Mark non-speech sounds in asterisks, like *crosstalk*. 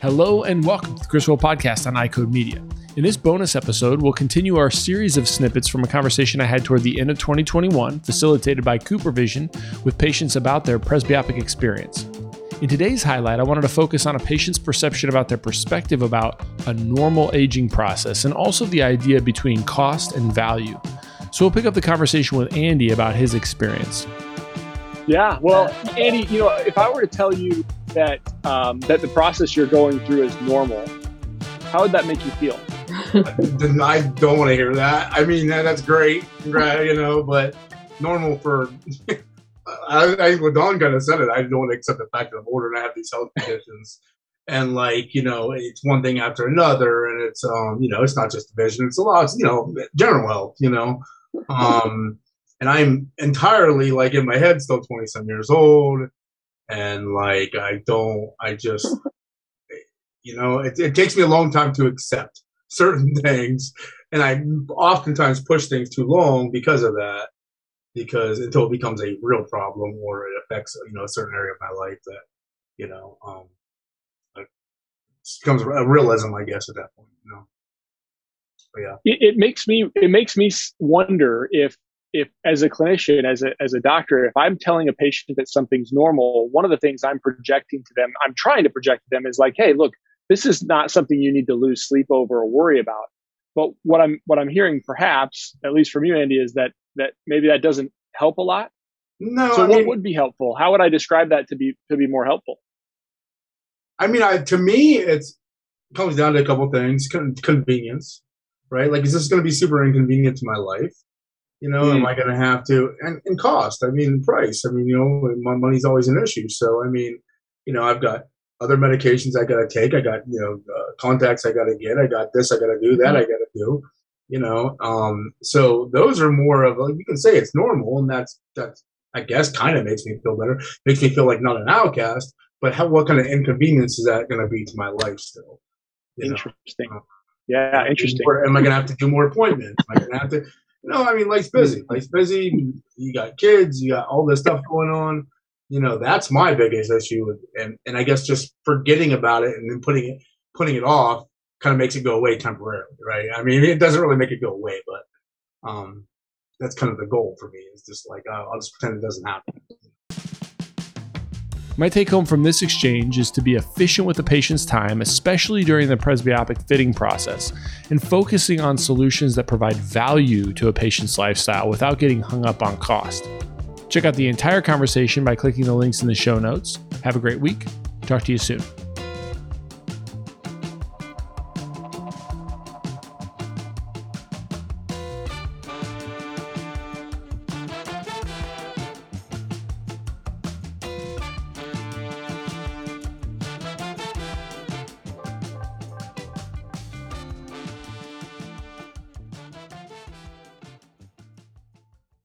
Hello and welcome to the Chris Will podcast on iCode Media. In this bonus episode, we'll continue our series of snippets from a conversation I had toward the end of 2021, facilitated by CooperVision, with patients about their presbyopic experience. In today's highlight, I wanted to focus on a patient's perception about their perspective about a normal aging process and also the idea between cost and value. So we'll pick up the conversation with Andy about his experience. Yeah, well, uh, Andy, you know, if I were to tell you that um, that the process you're going through is normal, how would that make you feel? *laughs* I don't want to hear that. I mean, that, that's great, you know, but normal for. *laughs* I, I what Don kind of said it. I don't want to accept the fact that I'm older and I have these health conditions, and like you know, it's one thing after another, and it's um, you know, it's not just vision; it's a lot, you know, general health, you know, um, and I'm entirely like in my head still 27 years old and like I don't, I just, *laughs* you know, it, it takes me a long time to accept *laughs* certain things, and I oftentimes push things too long because of that, because until it becomes a real problem or it affects you know a certain area of my life that you know um becomes a realism, I guess, at that point, you know. But yeah, it, it makes me it makes me wonder if if as a clinician as a, as a doctor if i'm telling a patient that something's normal one of the things i'm projecting to them i'm trying to project to them is like hey look this is not something you need to lose sleep over or worry about. But what i'm what i'm hearing perhaps at least from you andy is that that maybe that doesn't help a lot. No so I what mean, would be helpful? How would i describe that to be to be more helpful? I mean I, to me it's it comes down to a couple things. Con- convenience right? Like is this going to be super inconvenient to my life you know, mm. am I going to have to and, and cost? I mean, price. I mean, you know, my money's always an issue. So, I mean, you know, I've got other medications I got to take. I got you know uh, contacts I got to get. I got this. I got to do that. Mm. I got to do. You know, um, so those are more of like you can say it's normal, and that's that's I guess kind of makes me feel better. Makes me feel like not an outcast. But how what kind of inconvenience is that going to be to my life still? Interesting. Know? Yeah, interesting. Am I going to have to do more appointments? Am I going to have to? Know, I mean, life's busy. Life's busy. You got kids. You got all this stuff going on. You know, that's my biggest issue. And and I guess just forgetting about it and then putting it putting it off kind of makes it go away temporarily, right? I mean, it doesn't really make it go away, but um, that's kind of the goal for me. It's just like oh, I'll just pretend it doesn't happen. My take home from this exchange is to be efficient with the patient's time, especially during the presbyopic fitting process, and focusing on solutions that provide value to a patient's lifestyle without getting hung up on cost. Check out the entire conversation by clicking the links in the show notes. Have a great week. Talk to you soon.